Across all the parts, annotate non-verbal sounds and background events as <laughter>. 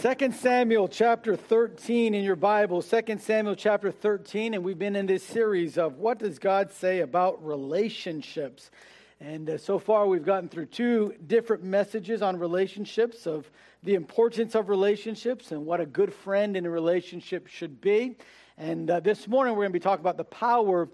2 Samuel chapter 13 in your Bible, 2 Samuel chapter 13, and we've been in this series of what does God say about relationships. And uh, so far, we've gotten through two different messages on relationships of the importance of relationships and what a good friend in a relationship should be. And uh, this morning, we're going to be talking about the power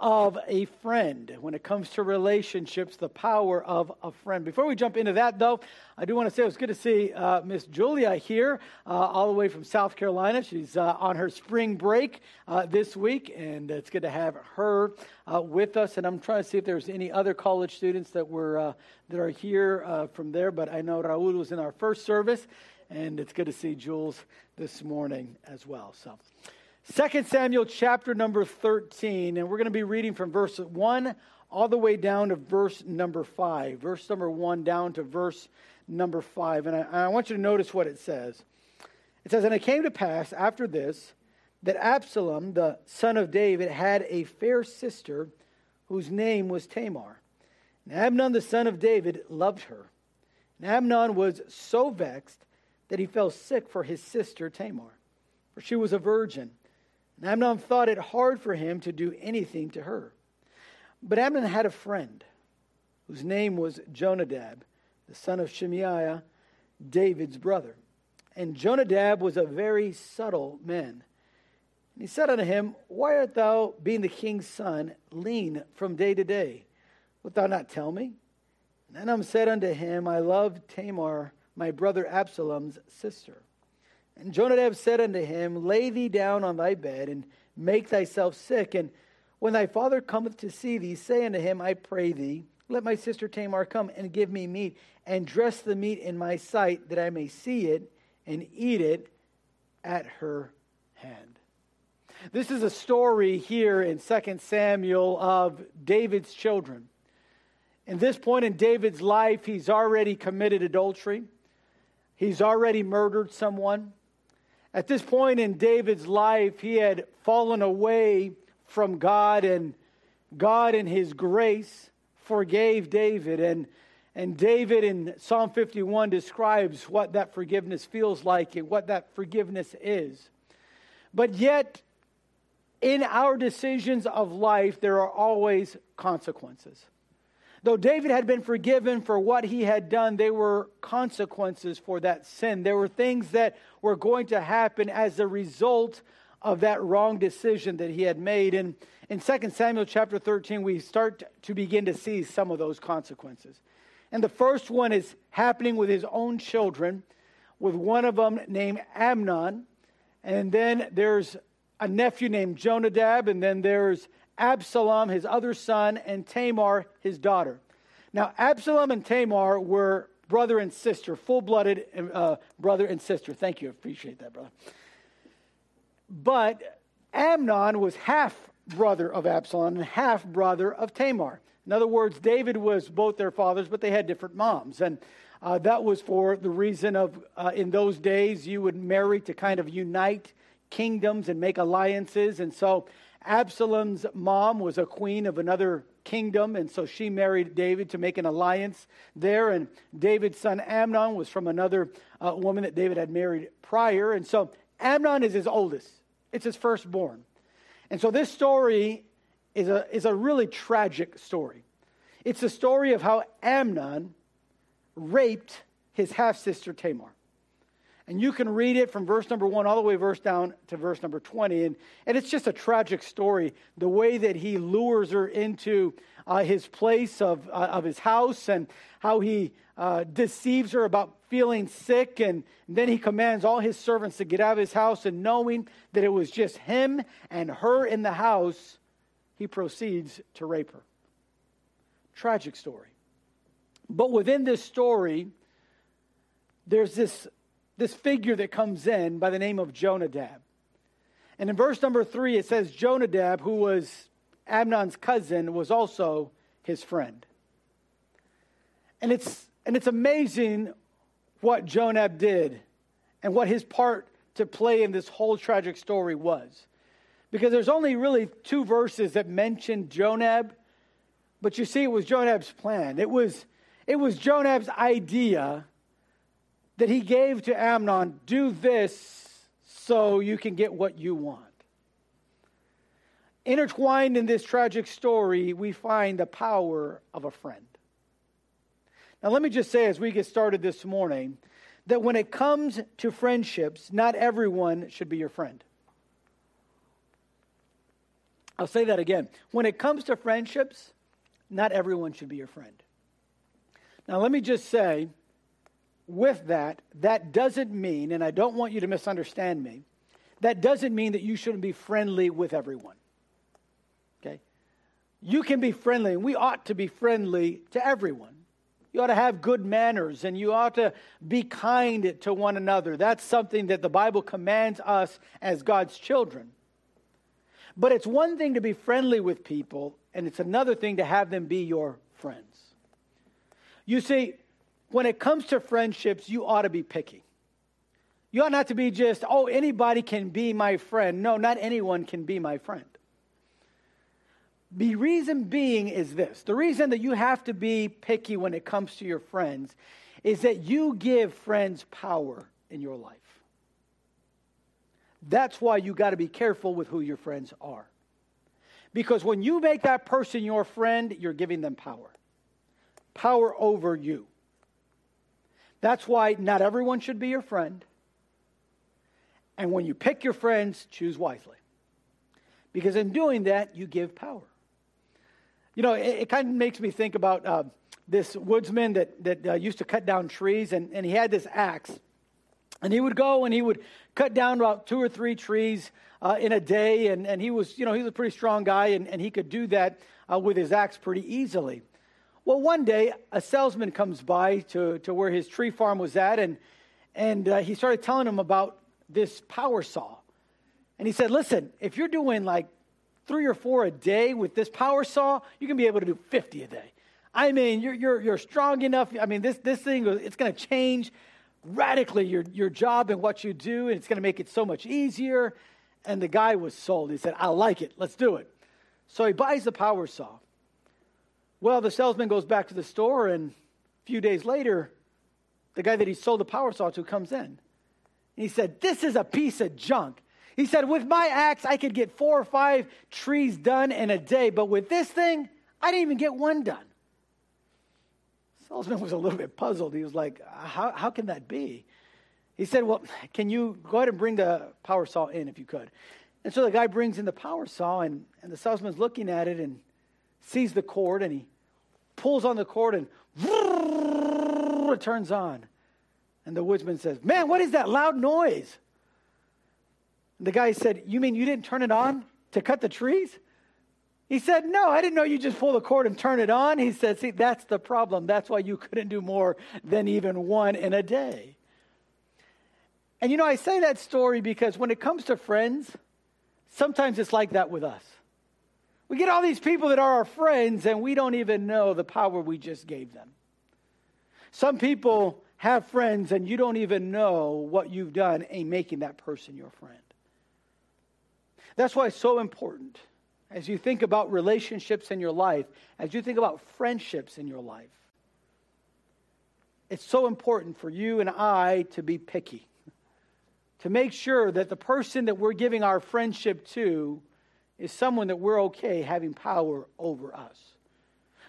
of a friend. When it comes to relationships, the power of a friend. Before we jump into that, though, I do want to say it was good to see uh, Miss Julia here, uh, all the way from South Carolina. She's uh, on her spring break uh, this week, and it's good to have her uh, with us. And I'm trying to see if there's any other college students that were uh, that are here from there. But I know Raul was in our first service, and it's good to see Jules this morning as well. So. 2 Samuel chapter number 13, and we're going to be reading from verse 1 all the way down to verse number 5. Verse number 1 down to verse number 5. And I, I want you to notice what it says. It says, And it came to pass after this that Absalom, the son of David, had a fair sister whose name was Tamar. And Amnon, the son of David, loved her. And Amnon was so vexed that he fell sick for his sister Tamar, for she was a virgin. And Amnon thought it hard for him to do anything to her. But Amnon had a friend whose name was Jonadab, the son of Shimeah, David's brother. And Jonadab was a very subtle man. And he said unto him, Why art thou, being the king's son, lean from day to day? Wilt thou not tell me? And Amnon said unto him, I love Tamar, my brother Absalom's sister. And Jonadab said unto him, Lay thee down on thy bed, and make thyself sick. And when thy father cometh to see thee, say unto him, I pray thee, let my sister Tamar come and give me meat, and dress the meat in my sight, that I may see it and eat it at her hand. This is a story here in 2 Samuel of David's children. In this point in David's life, he's already committed adultery. He's already murdered someone. At this point in David's life, he had fallen away from God, and God, in his grace, forgave David. And, and David in Psalm 51 describes what that forgiveness feels like and what that forgiveness is. But yet, in our decisions of life, there are always consequences. Though David had been forgiven for what he had done, there were consequences for that sin. There were things that were going to happen as a result of that wrong decision that he had made. And in 2 Samuel chapter 13, we start to begin to see some of those consequences. And the first one is happening with his own children, with one of them named Amnon. And then there's a nephew named Jonadab, and then there's Absalom, his other son, and Tamar, his daughter. Now, Absalom and Tamar were brother and sister, full blooded uh, brother and sister. Thank you. I appreciate that, brother. But Amnon was half brother of Absalom and half brother of Tamar. In other words, David was both their fathers, but they had different moms. And uh, that was for the reason of, uh, in those days, you would marry to kind of unite kingdoms and make alliances. And so Absalom's mom was a queen of another kingdom, and so she married David to make an alliance there. And David's son Amnon was from another uh, woman that David had married prior. And so Amnon is his oldest, it's his firstborn. And so this story is a, is a really tragic story. It's the story of how Amnon raped his half sister Tamar. And you can read it from verse number one all the way verse down to verse number 20. And, and it's just a tragic story. The way that he lures her into uh, his place of, uh, of his house and how he uh, deceives her about feeling sick. And, and then he commands all his servants to get out of his house. And knowing that it was just him and her in the house, he proceeds to rape her. Tragic story. But within this story, there's this this figure that comes in by the name of Jonadab. And in verse number three, it says Jonadab, who was Amnon's cousin, was also his friend. And it's, and it's amazing what Jonadab did and what his part to play in this whole tragic story was. Because there's only really two verses that mention Jonadab, but you see, it was Jonadab's plan. It was, it was Jonadab's idea that he gave to Amnon do this so you can get what you want. Intertwined in this tragic story, we find the power of a friend. Now, let me just say as we get started this morning that when it comes to friendships, not everyone should be your friend. I'll say that again. When it comes to friendships, not everyone should be your friend. Now, let me just say, with that, that doesn't mean, and I don't want you to misunderstand me, that doesn't mean that you shouldn't be friendly with everyone. Okay? You can be friendly, and we ought to be friendly to everyone. You ought to have good manners and you ought to be kind to one another. That's something that the Bible commands us as God's children. But it's one thing to be friendly with people, and it's another thing to have them be your friends. You see, when it comes to friendships, you ought to be picky. You ought not to be just, oh, anybody can be my friend. No, not anyone can be my friend. The reason being is this the reason that you have to be picky when it comes to your friends is that you give friends power in your life. That's why you got to be careful with who your friends are. Because when you make that person your friend, you're giving them power power over you. That's why not everyone should be your friend. And when you pick your friends, choose wisely. Because in doing that, you give power. You know, it, it kind of makes me think about uh, this woodsman that, that uh, used to cut down trees, and, and he had this axe. And he would go and he would cut down about two or three trees uh, in a day. And, and he was, you know, he was a pretty strong guy and, and he could do that uh, with his axe pretty easily. Well, one day a salesman comes by to, to where his tree farm was at and, and uh, he started telling him about this power saw. And he said, listen, if you're doing like three or four a day with this power saw, you can be able to do 50 a day. I mean, you're, you're, you're strong enough. I mean, this, this thing, it's going to change radically your, your job and what you do, and it's going to make it so much easier. And the guy was sold. He said, I like it. Let's do it. So he buys the power saw. Well, the salesman goes back to the store, and a few days later, the guy that he sold the power saw to comes in. And He said, This is a piece of junk. He said, With my axe, I could get four or five trees done in a day, but with this thing, I didn't even get one done. The Salesman was a little bit puzzled. He was like, how, how can that be? He said, Well, can you go ahead and bring the power saw in if you could? And so the guy brings in the power saw, and, and the salesman's looking at it and sees the cord, and he pulls on the cord, and it turns on. And the woodsman says, Man, what is that loud noise? And the guy said, You mean you didn't turn it on to cut the trees? He said, No, I didn't know you just pull the cord and turn it on. He said, See, that's the problem. That's why you couldn't do more than even one in a day. And you know, I say that story because when it comes to friends, sometimes it's like that with us. We get all these people that are our friends and we don't even know the power we just gave them. Some people have friends and you don't even know what you've done in making that person your friend. That's why it's so important as you think about relationships in your life, as you think about friendships in your life, it's so important for you and I to be picky, to make sure that the person that we're giving our friendship to is someone that we're okay having power over us,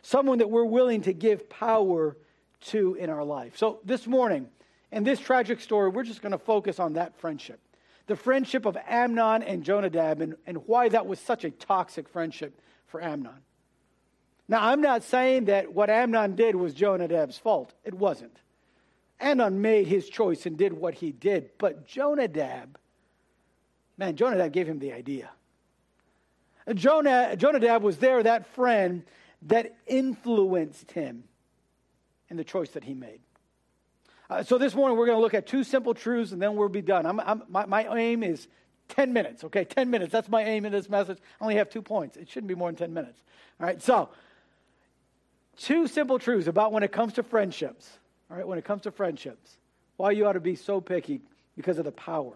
someone that we're willing to give power to in our life. So this morning, in this tragic story, we're just going to focus on that friendship the friendship of Amnon and Jonadab and, and why that was such a toxic friendship for Amnon. Now, I'm not saying that what Amnon did was Jonadab's fault. It wasn't. Amnon made his choice and did what he did. But Jonadab, man, Jonadab gave him the idea. Jonah, Jonadab was there, that friend that influenced him in the choice that he made. Uh, so this morning we're going to look at two simple truths and then we'll be done. I'm, I'm, my, my aim is 10 minutes, okay? 10 minutes. That's my aim in this message. I only have two points. It shouldn't be more than 10 minutes. All right, so two simple truths about when it comes to friendships. All right, when it comes to friendships, why you ought to be so picky because of the power.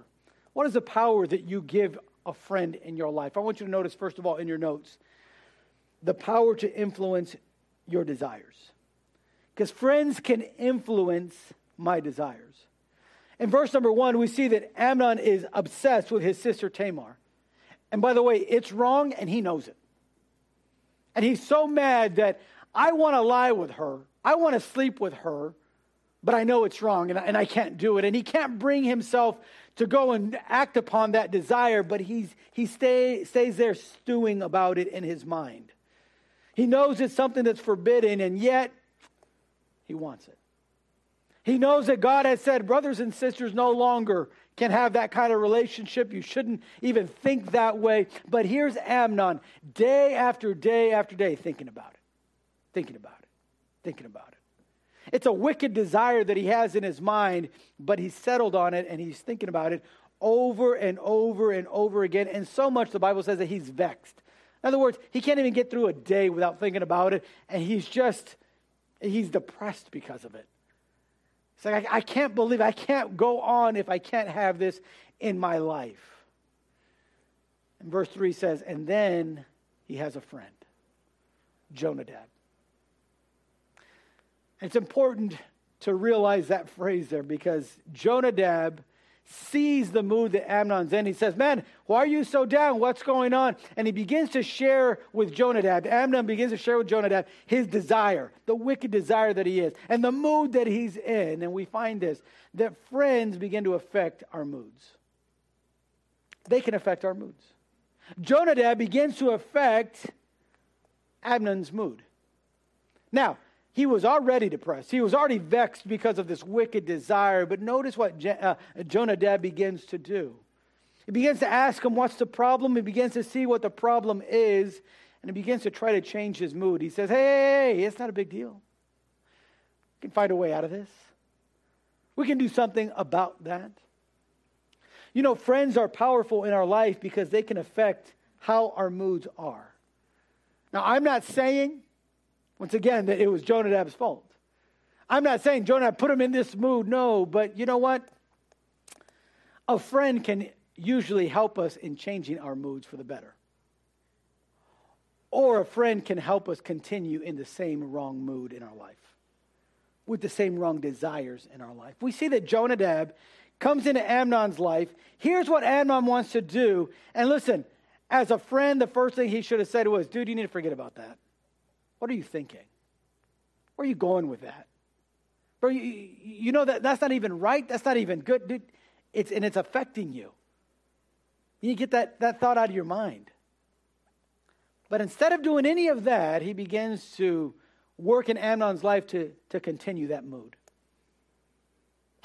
What is the power that you give a friend in your life? I want you to notice, first of all, in your notes, the power to influence your desires. Because friends can influence my desires. In verse number one, we see that Amnon is obsessed with his sister Tamar. And by the way, it's wrong and he knows it. And he's so mad that I want to lie with her, I want to sleep with her, but I know it's wrong and I, and I can't do it. And he can't bring himself to go and act upon that desire, but he's, he stay, stays there stewing about it in his mind. He knows it's something that's forbidden, and yet he wants it. He knows that God has said brothers and sisters no longer can have that kind of relationship. You shouldn't even think that way. But here's Amnon, day after day after day, thinking about it, thinking about it, thinking about it. It's a wicked desire that he has in his mind, but he's settled on it and he's thinking about it over and over and over again. And so much the Bible says that he's vexed. In other words, he can't even get through a day without thinking about it, and he's just, he's depressed because of it. It's like, I, I can't believe, I can't go on if I can't have this in my life. And verse 3 says, and then he has a friend, Jonadab. It's important to realize that phrase there because Jonadab sees the mood that Amnon's in. He says, Man, why are you so down? What's going on? And he begins to share with Jonadab. Amnon begins to share with Jonadab his desire, the wicked desire that he is, and the mood that he's in. And we find this that friends begin to affect our moods. They can affect our moods. Jonadab begins to affect Amnon's mood. Now, he was already depressed. He was already vexed because of this wicked desire. But notice what Je- uh, Jonadab begins to do. He begins to ask him, What's the problem? He begins to see what the problem is, and he begins to try to change his mood. He says, Hey, it's not a big deal. We can find a way out of this. We can do something about that. You know, friends are powerful in our life because they can affect how our moods are. Now, I'm not saying once again, that it was Jonadab's fault. I'm not saying Jonadab put him in this mood, no, but you know what? A friend can usually help us in changing our moods for the better. Or a friend can help us continue in the same wrong mood in our life, with the same wrong desires in our life. We see that Jonadab comes into Amnon's life. Here's what Amnon wants to do. And listen, as a friend, the first thing he should have said was, dude, you need to forget about that. What are you thinking? Where are you going with that? Bro, you, you know that that's not even right. That's not even good. Dude, it's, and it's affecting you. You get that, that thought out of your mind. But instead of doing any of that, he begins to work in Amnon's life to, to continue that mood.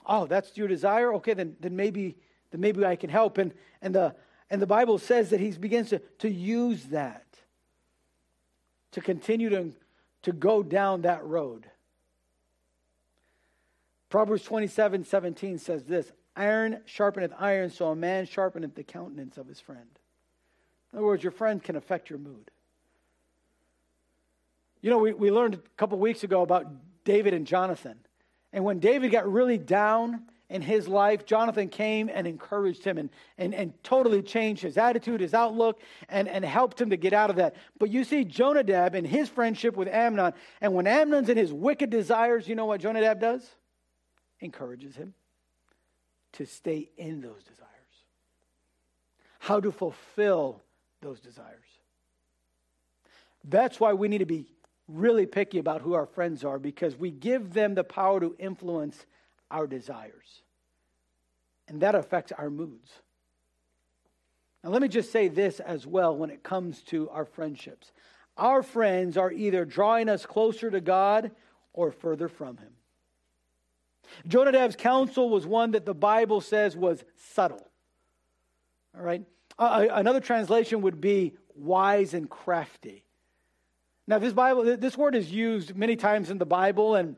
Oh, that's your desire? Okay, then, then maybe then maybe I can help. And, and, the, and the Bible says that he begins to, to use that to continue to, to go down that road. Proverbs 27 17 says this Iron sharpeneth iron, so a man sharpeneth the countenance of his friend. In other words, your friend can affect your mood. You know, we, we learned a couple weeks ago about David and Jonathan. And when David got really down in his life, Jonathan came and encouraged him and, and, and totally changed his attitude, his outlook, and, and helped him to get out of that. But you see Jonadab in his friendship with Amnon, and when Amnon's in his wicked desires, you know what Jonadab does? Encourages him to stay in those desires. How to fulfill those desires. That's why we need to be really picky about who our friends are because we give them the power to influence our desires. And that affects our moods. Now, let me just say this as well when it comes to our friendships. Our friends are either drawing us closer to God or further from Him. Jonadab's counsel was one that the Bible says was subtle. All right? Uh, another translation would be wise and crafty. Now, this Bible, this word is used many times in the Bible, and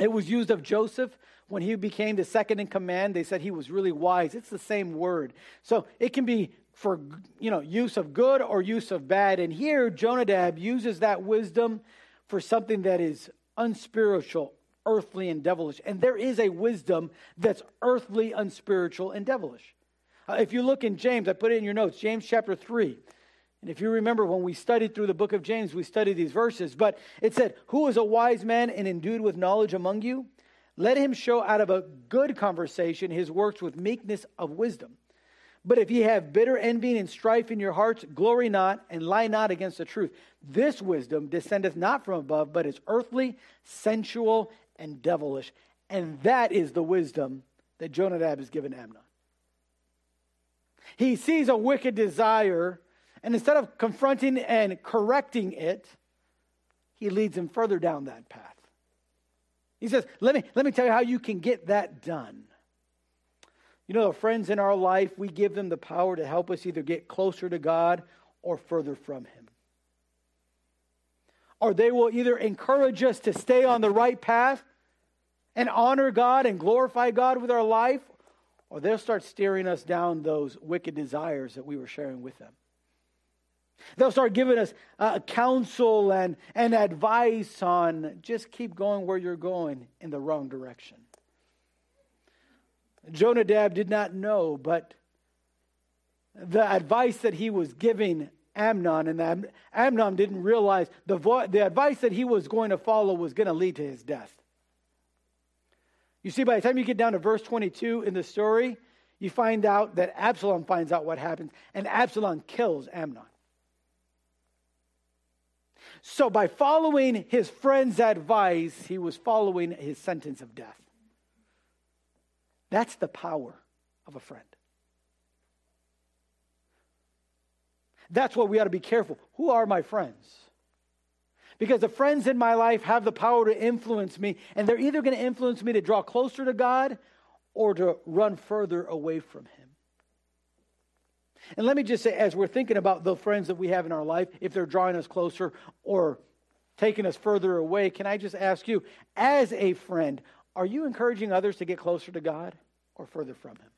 it was used of Joseph when he became the second in command, they said he was really wise. It's the same word. So it can be for you know use of good or use of bad. And here Jonadab uses that wisdom for something that is unspiritual, earthly, and devilish. And there is a wisdom that's earthly, unspiritual, and devilish. Uh, if you look in James, I put it in your notes, James chapter 3. And if you remember when we studied through the book of James, we studied these verses, but it said, Who is a wise man and endued with knowledge among you? Let him show out of a good conversation his works with meekness of wisdom. But if ye have bitter envy and strife in your hearts, glory not and lie not against the truth. This wisdom descendeth not from above, but is earthly, sensual, and devilish. And that is the wisdom that Jonadab has given Amnon. He sees a wicked desire, and instead of confronting and correcting it, he leads him further down that path. He says, Let me, let me tell you how you can get that done. You know, the friends in our life, we give them the power to help us either get closer to God or further from Him. Or they will either encourage us to stay on the right path and honor God and glorify God with our life, or they'll start steering us down those wicked desires that we were sharing with them. They'll start giving us uh, counsel and, and advice on just keep going where you're going in the wrong direction. Jonadab did not know, but the advice that he was giving Amnon, and Amnon didn't realize the, vo- the advice that he was going to follow was going to lead to his death. You see, by the time you get down to verse 22 in the story, you find out that Absalom finds out what happens, and Absalom kills Amnon. So, by following his friend's advice, he was following his sentence of death. That's the power of a friend. That's what we ought to be careful. Who are my friends? Because the friends in my life have the power to influence me, and they're either going to influence me to draw closer to God or to run further away from Him. And let me just say, as we're thinking about the friends that we have in our life, if they're drawing us closer or taking us further away, can I just ask you, as a friend, are you encouraging others to get closer to God or further from Him?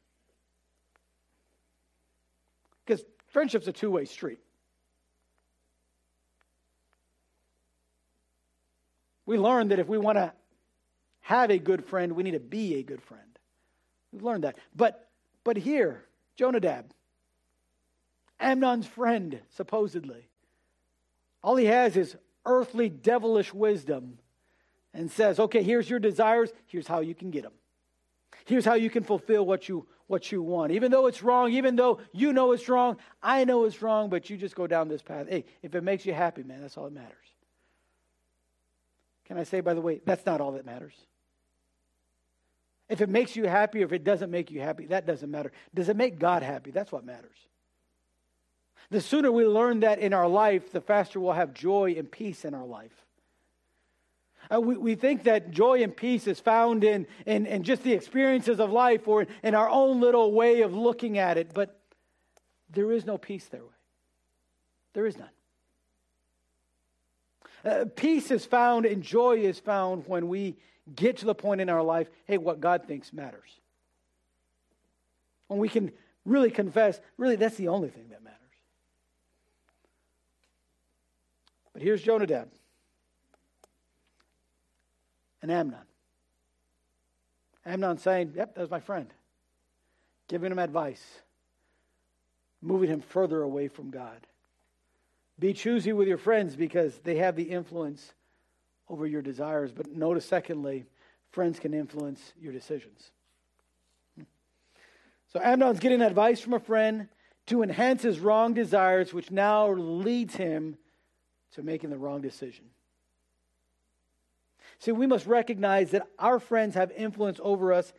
Because friendship's a two way street. We learned that if we want to have a good friend, we need to be a good friend. We've learned that. But but here, Jonadab, Amnon's friend, supposedly, all he has is earthly, devilish wisdom and says, okay, here's your desires, here's how you can get them. Here's how you can fulfill what you what you want. Even though it's wrong, even though you know it's wrong, I know it's wrong, but you just go down this path. Hey, if it makes you happy, man, that's all that matters. Can I say, by the way, that's not all that matters? If it makes you happy or if it doesn't make you happy, that doesn't matter. Does it make God happy? That's what matters. The sooner we learn that in our life, the faster we'll have joy and peace in our life. Uh, we, we think that joy and peace is found in, in, in just the experiences of life or in our own little way of looking at it, but there is no peace there. There is none. Uh, peace is found and joy is found when we get to the point in our life hey, what God thinks matters. When we can really confess, really, that's the only thing that matters. But here's Jonadab and Amnon. Amnon saying, Yep, that was my friend. Giving him advice, moving him further away from God. Be choosy with your friends because they have the influence over your desires. But notice, secondly, friends can influence your decisions. So Amnon's getting advice from a friend to enhance his wrong desires, which now leads him to making the wrong decision. See, we must recognize that our friends have influence over us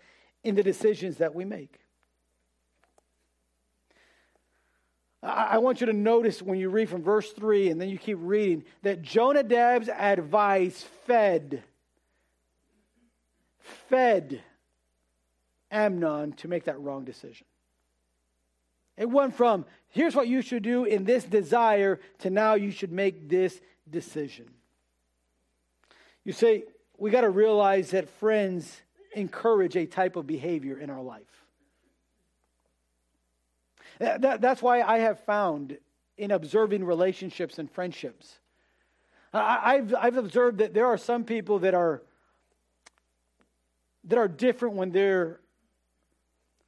in the decisions that we make. I want you to notice when you read from verse 3 and then you keep reading that Jonadab's advice fed, fed Amnon to make that wrong decision. It went from, here's what you should do in this desire, to now you should make this decision. You see, we got to realize that friends encourage a type of behavior in our life. That, that's why I have found in observing relationships and friendships, I, I've, I've observed that there are some people that are that are different when they're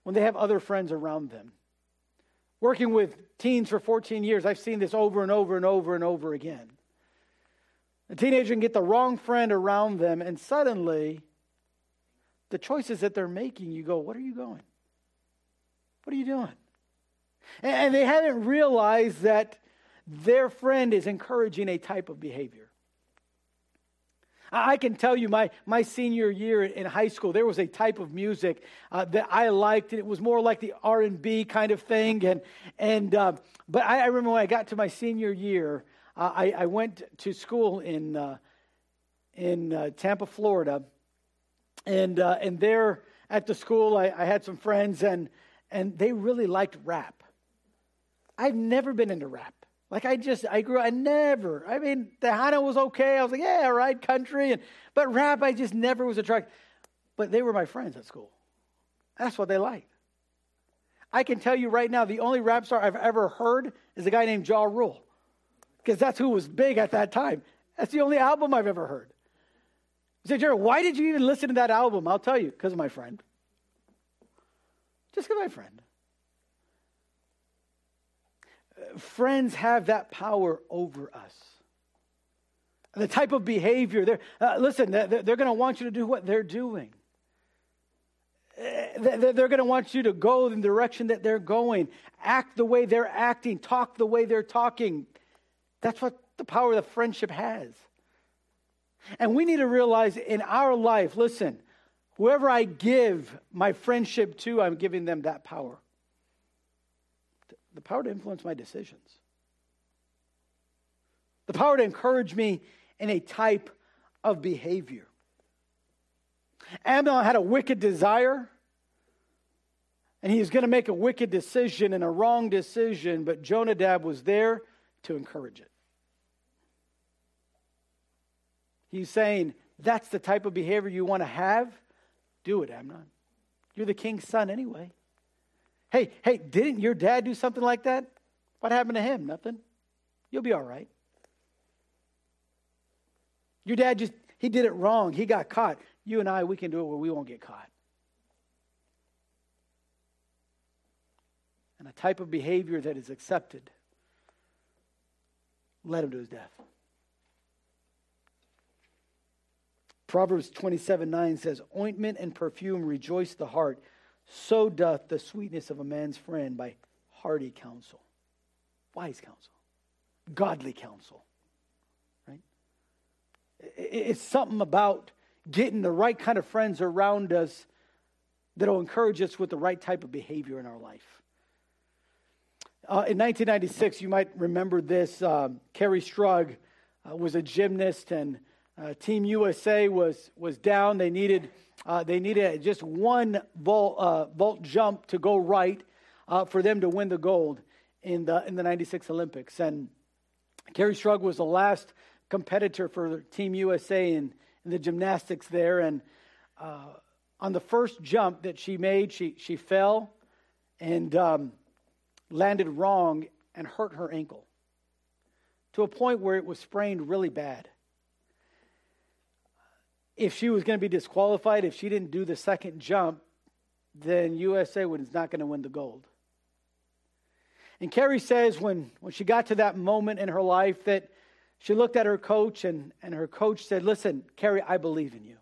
when they have other friends around them. Working with teens for 14 years, I've seen this over and over and over and over again. A teenager can get the wrong friend around them, and suddenly the choices that they're making, you go, What are you going? What are you doing? And they haven't realized that their friend is encouraging a type of behavior. I can tell you my, my senior year in high school, there was a type of music uh, that I liked. And It was more like the R&B kind of thing. And, and, uh, but I, I, remember when I got to my senior year, uh, I, I, went to school in, uh, in uh, Tampa, Florida. And, uh, and there at the school, I, I had some friends, and, and they really liked rap. I've never been into rap. Like I just, I grew, up I never, I mean, Tejano was okay. I was like, yeah, right, country. And, but rap, I just never was attracted. But they were my friends at school. That's what they liked. I can tell you right now, the only rap star I've ever heard is a guy named Ja Rule. Because that's who was big at that time. That's the only album I've ever heard. You say, Jared, why did you even listen to that album? I'll tell you, because of my friend. Just because my friend friends have that power over us. The type of behavior, they're, uh, listen, they're, they're going to want you to do what they're doing. Uh, they're going to want you to go in the direction that they're going, act the way they're acting, talk the way they're talking. That's what the power of the friendship has. And we need to realize in our life listen, whoever I give my friendship to, I'm giving them that power the power to influence my decisions, the power to encourage me in a type of behavior. Amnon had a wicked desire, and he was going to make a wicked decision and a wrong decision, but Jonadab was there to encourage it. He's saying, That's the type of behavior you want to have? Do it, Amnon. You're the king's son anyway. Hey, hey, didn't your dad do something like that? What happened to him? Nothing. You'll be all right. Your dad just, he did it wrong. He got caught. You and I, we can do it where we won't get caught. And a type of behavior that is accepted led him to his death. Proverbs 27 9 says, Ointment and perfume rejoice the heart so doth the sweetness of a man's friend by hearty counsel, wise counsel, godly counsel. Right? It's something about getting the right kind of friends around us that'll encourage us with the right type of behavior in our life. Uh, in 1996, you might remember this. Um, Kerri Strug uh, was a gymnast, and uh, Team USA was was down. They needed uh, they needed just one vault, uh, vault jump to go right uh, for them to win the gold in the, in the 96 Olympics. And Kerri Strug was the last competitor for Team USA in, in the gymnastics there. And uh, on the first jump that she made, she, she fell and um, landed wrong and hurt her ankle to a point where it was sprained really bad if she was going to be disqualified, if she didn't do the second jump, then USA was not going to win the gold. And Kerri says when, when she got to that moment in her life that she looked at her coach and, and her coach said, Listen, Kerri, I believe in you.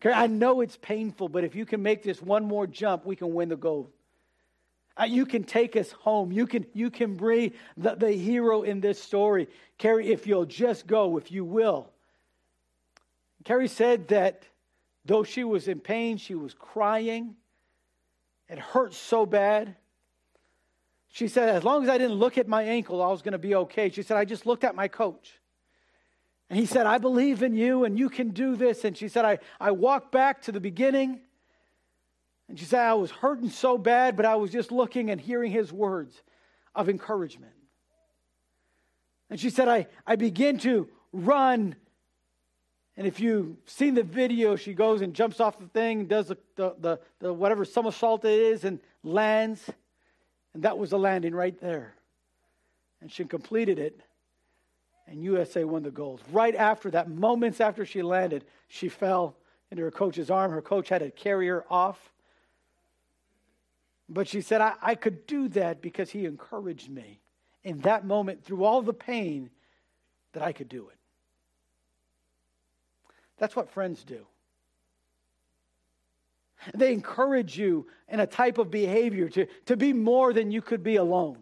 Kerri, I know it's painful, but if you can make this one more jump, we can win the gold. Uh, you can take us home. You can, you can bring the, the hero in this story. Kerri, if you'll just go, if you will. Kerri said that though she was in pain, she was crying. It hurt so bad. She said, as long as I didn't look at my ankle, I was going to be okay. She said, I just looked at my coach. And he said, I believe in you and you can do this. And she said, I, I walked back to the beginning. And she said, I was hurting so bad, but I was just looking and hearing his words of encouragement. And she said, I, I began to run and if you've seen the video, she goes and jumps off the thing, does the, the, the, the whatever somersault it is, and lands. And that was the landing right there. And she completed it, and USA won the gold. Right after that, moments after she landed, she fell into her coach's arm. Her coach had to carry her off. But she said, I, I could do that because he encouraged me in that moment through all the pain that I could do it. That's what friends do. They encourage you in a type of behavior to, to be more than you could be alone.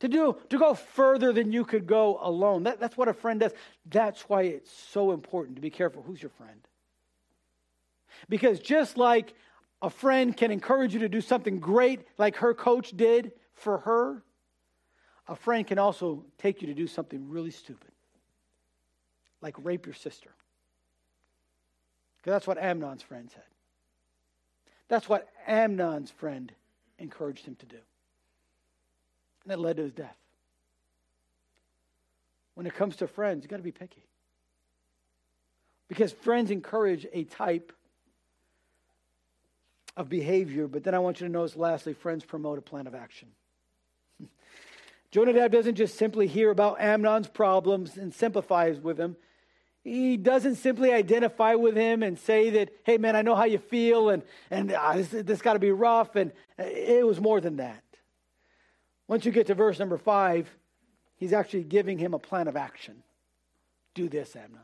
To do to go further than you could go alone. That, that's what a friend does. That's why it's so important to be careful. Who's your friend? Because just like a friend can encourage you to do something great, like her coach did for her, a friend can also take you to do something really stupid, like rape your sister. Because that's what Amnon's friend said. That's what Amnon's friend encouraged him to do. And it led to his death. When it comes to friends, you've got to be picky. Because friends encourage a type of behavior, but then I want you to notice lastly, friends promote a plan of action. <laughs> Jonadab doesn't just simply hear about Amnon's problems and sympathize with him. He doesn't simply identify with him and say that, hey, man, I know how you feel and, and uh, this, this got to be rough. And uh, it was more than that. Once you get to verse number five, he's actually giving him a plan of action. Do this, Amnon.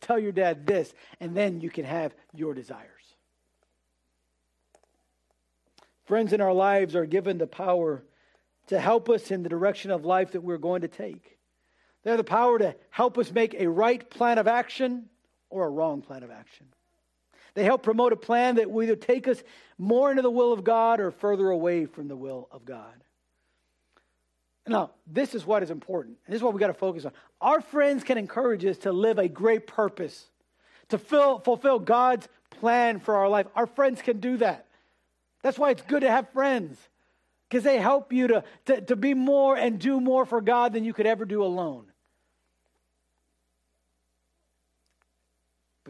Tell your dad this, and then you can have your desires. Friends in our lives are given the power to help us in the direction of life that we're going to take. They have the power to help us make a right plan of action or a wrong plan of action. They help promote a plan that will either take us more into the will of God or further away from the will of God. Now, this is what is important. And this is what we got to focus on. Our friends can encourage us to live a great purpose, to fill, fulfill God's plan for our life. Our friends can do that. That's why it's good to have friends, because they help you to, to, to be more and do more for God than you could ever do alone.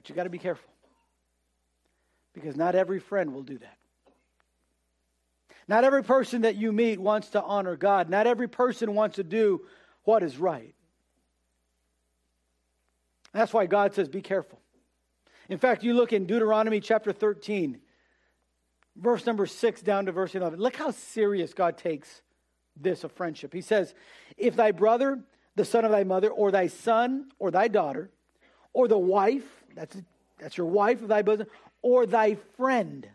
But you got to be careful because not every friend will do that. Not every person that you meet wants to honor God. Not every person wants to do what is right. That's why God says, be careful. In fact, you look in Deuteronomy chapter 13, verse number 6 down to verse 11. Look how serious God takes this of friendship. He says, If thy brother, the son of thy mother, or thy son, or thy daughter, or the wife, that's, that's your wife of thy bosom, or thy friend,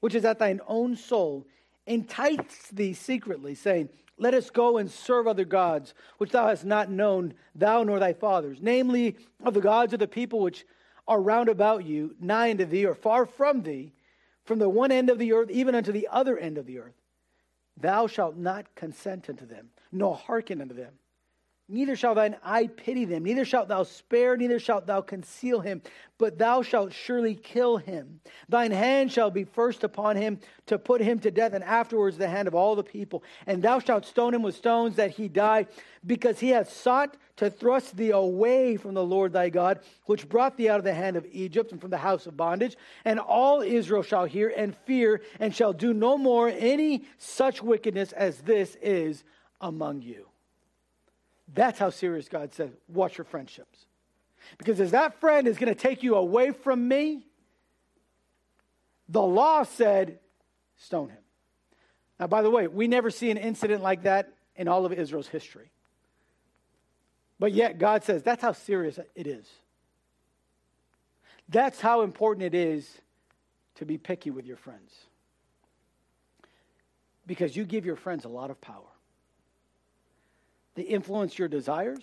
which is at thine own soul, entice thee secretly, saying, Let us go and serve other gods, which thou hast not known, thou nor thy fathers, namely of the gods of the people which are round about you, nigh unto thee, or far from thee, from the one end of the earth even unto the other end of the earth. Thou shalt not consent unto them, nor hearken unto them. Neither shall thine eye pity them, neither shalt thou spare, neither shalt thou conceal him, but thou shalt surely kill him. Thine hand shall be first upon him to put him to death, and afterwards the hand of all the people. And thou shalt stone him with stones that he die, because he hath sought to thrust thee away from the Lord thy God, which brought thee out of the hand of Egypt and from the house of bondage. And all Israel shall hear and fear, and shall do no more any such wickedness as this is among you. That's how serious God says, watch your friendships. Because as that friend is going to take you away from me, the law said, stone him. Now, by the way, we never see an incident like that in all of Israel's history. But yet, God says that's how serious it is. That's how important it is to be picky with your friends. Because you give your friends a lot of power. They influence your desires,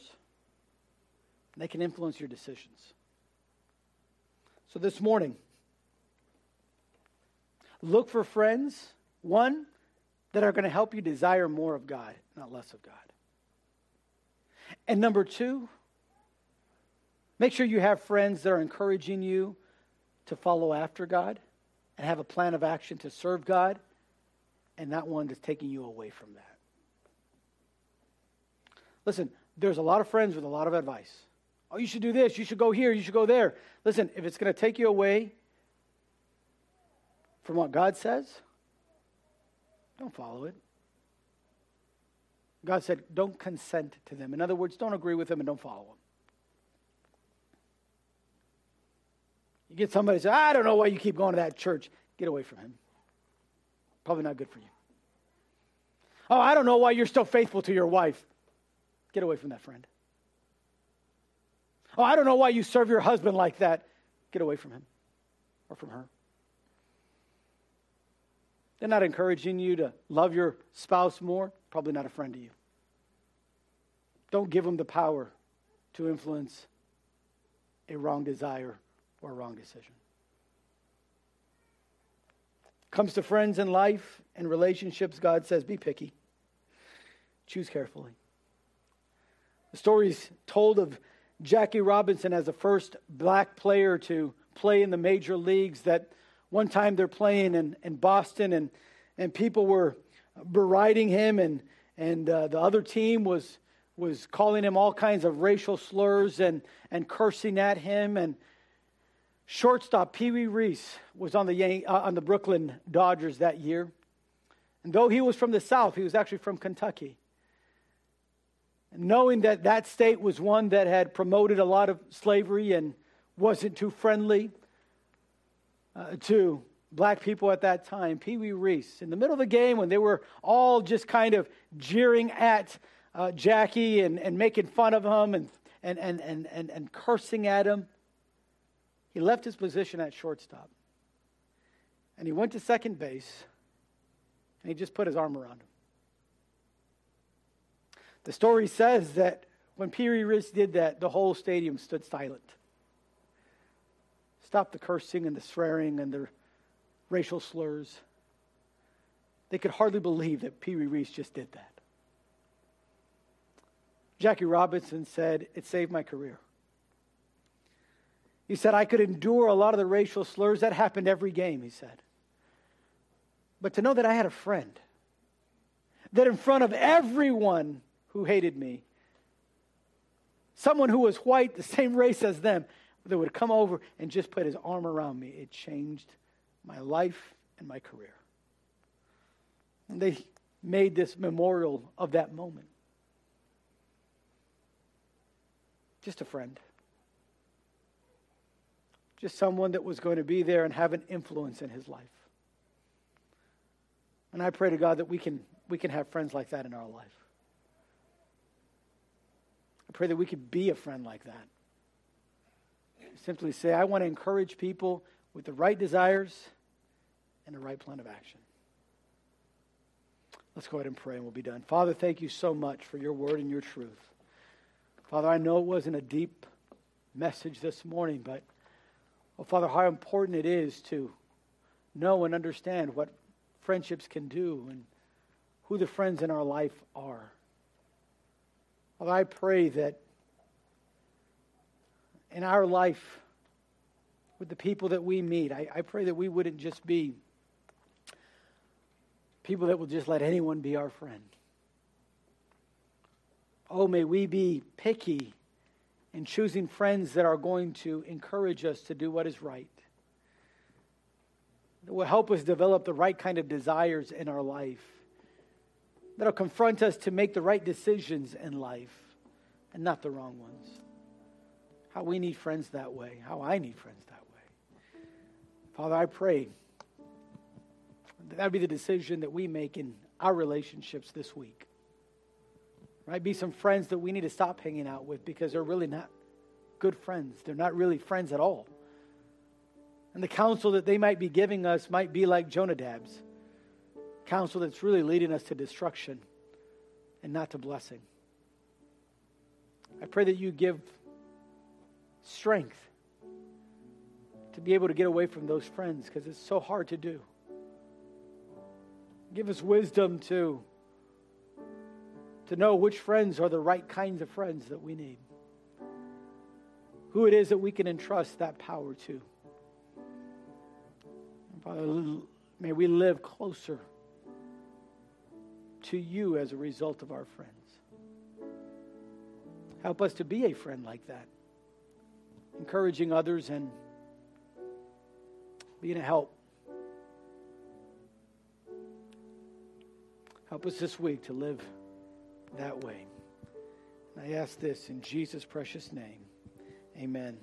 they can influence your decisions. So this morning, look for friends, one, that are going to help you desire more of God, not less of God. And number two, make sure you have friends that are encouraging you to follow after God and have a plan of action to serve God, and not one that's taking you away from that. Listen, there's a lot of friends with a lot of advice. Oh, you should do this. You should go here. You should go there. Listen, if it's going to take you away from what God says, don't follow it. God said, don't consent to them. In other words, don't agree with them and don't follow them. You get somebody say, I don't know why you keep going to that church. Get away from him. Probably not good for you. Oh, I don't know why you're still faithful to your wife. Get away from that friend. Oh, I don't know why you serve your husband like that. Get away from him or from her. They're not encouraging you to love your spouse more, probably not a friend to you. Don't give them the power to influence a wrong desire or a wrong decision. Comes to friends in life and relationships, God says, be picky. Choose carefully. The story's told of Jackie Robinson as the first black player to play in the major leagues that one time they're playing in, in Boston and, and people were beriding him and, and uh, the other team was, was calling him all kinds of racial slurs and, and cursing at him. And shortstop Pee Wee Reese was on the, uh, on the Brooklyn Dodgers that year. And though he was from the South, he was actually from Kentucky. Knowing that that state was one that had promoted a lot of slavery and wasn't too friendly uh, to black people at that time, Pee Wee Reese, in the middle of the game when they were all just kind of jeering at uh, Jackie and, and making fun of him and, and, and, and, and, and cursing at him, he left his position at shortstop. And he went to second base and he just put his arm around him. The story says that when Pee Reese did that, the whole stadium stood silent. Stop the cursing and the swearing and the racial slurs. They could hardly believe that Pee Wee Reese just did that. Jackie Robinson said, It saved my career. He said, I could endure a lot of the racial slurs. That happened every game, he said. But to know that I had a friend, that in front of everyone who hated me. Someone who was white, the same race as them, that would come over and just put his arm around me. It changed my life and my career. And they made this memorial of that moment. Just a friend. Just someone that was going to be there and have an influence in his life. And I pray to God that we can, we can have friends like that in our life. I pray that we could be a friend like that. Simply say, I want to encourage people with the right desires and the right plan of action. Let's go ahead and pray and we'll be done. Father, thank you so much for your word and your truth. Father, I know it wasn't a deep message this morning, but, oh, Father, how important it is to know and understand what friendships can do and who the friends in our life are. I pray that in our life, with the people that we meet, I, I pray that we wouldn't just be people that will just let anyone be our friend. Oh, may we be picky in choosing friends that are going to encourage us to do what is right, that will help us develop the right kind of desires in our life that'll confront us to make the right decisions in life and not the wrong ones. How we need friends that way, how I need friends that way. Father, I pray that that be the decision that we make in our relationships this week. Might be some friends that we need to stop hanging out with because they're really not good friends. They're not really friends at all. And the counsel that they might be giving us might be like Jonadab's counsel that's really leading us to destruction and not to blessing. I pray that you give strength to be able to get away from those friends because it's so hard to do. Give us wisdom to, to know which friends are the right kinds of friends that we need. Who it is that we can entrust that power to. Father, may we live closer to you as a result of our friends. Help us to be a friend like that, encouraging others and being a help. Help us this week to live that way. And I ask this in Jesus' precious name. Amen.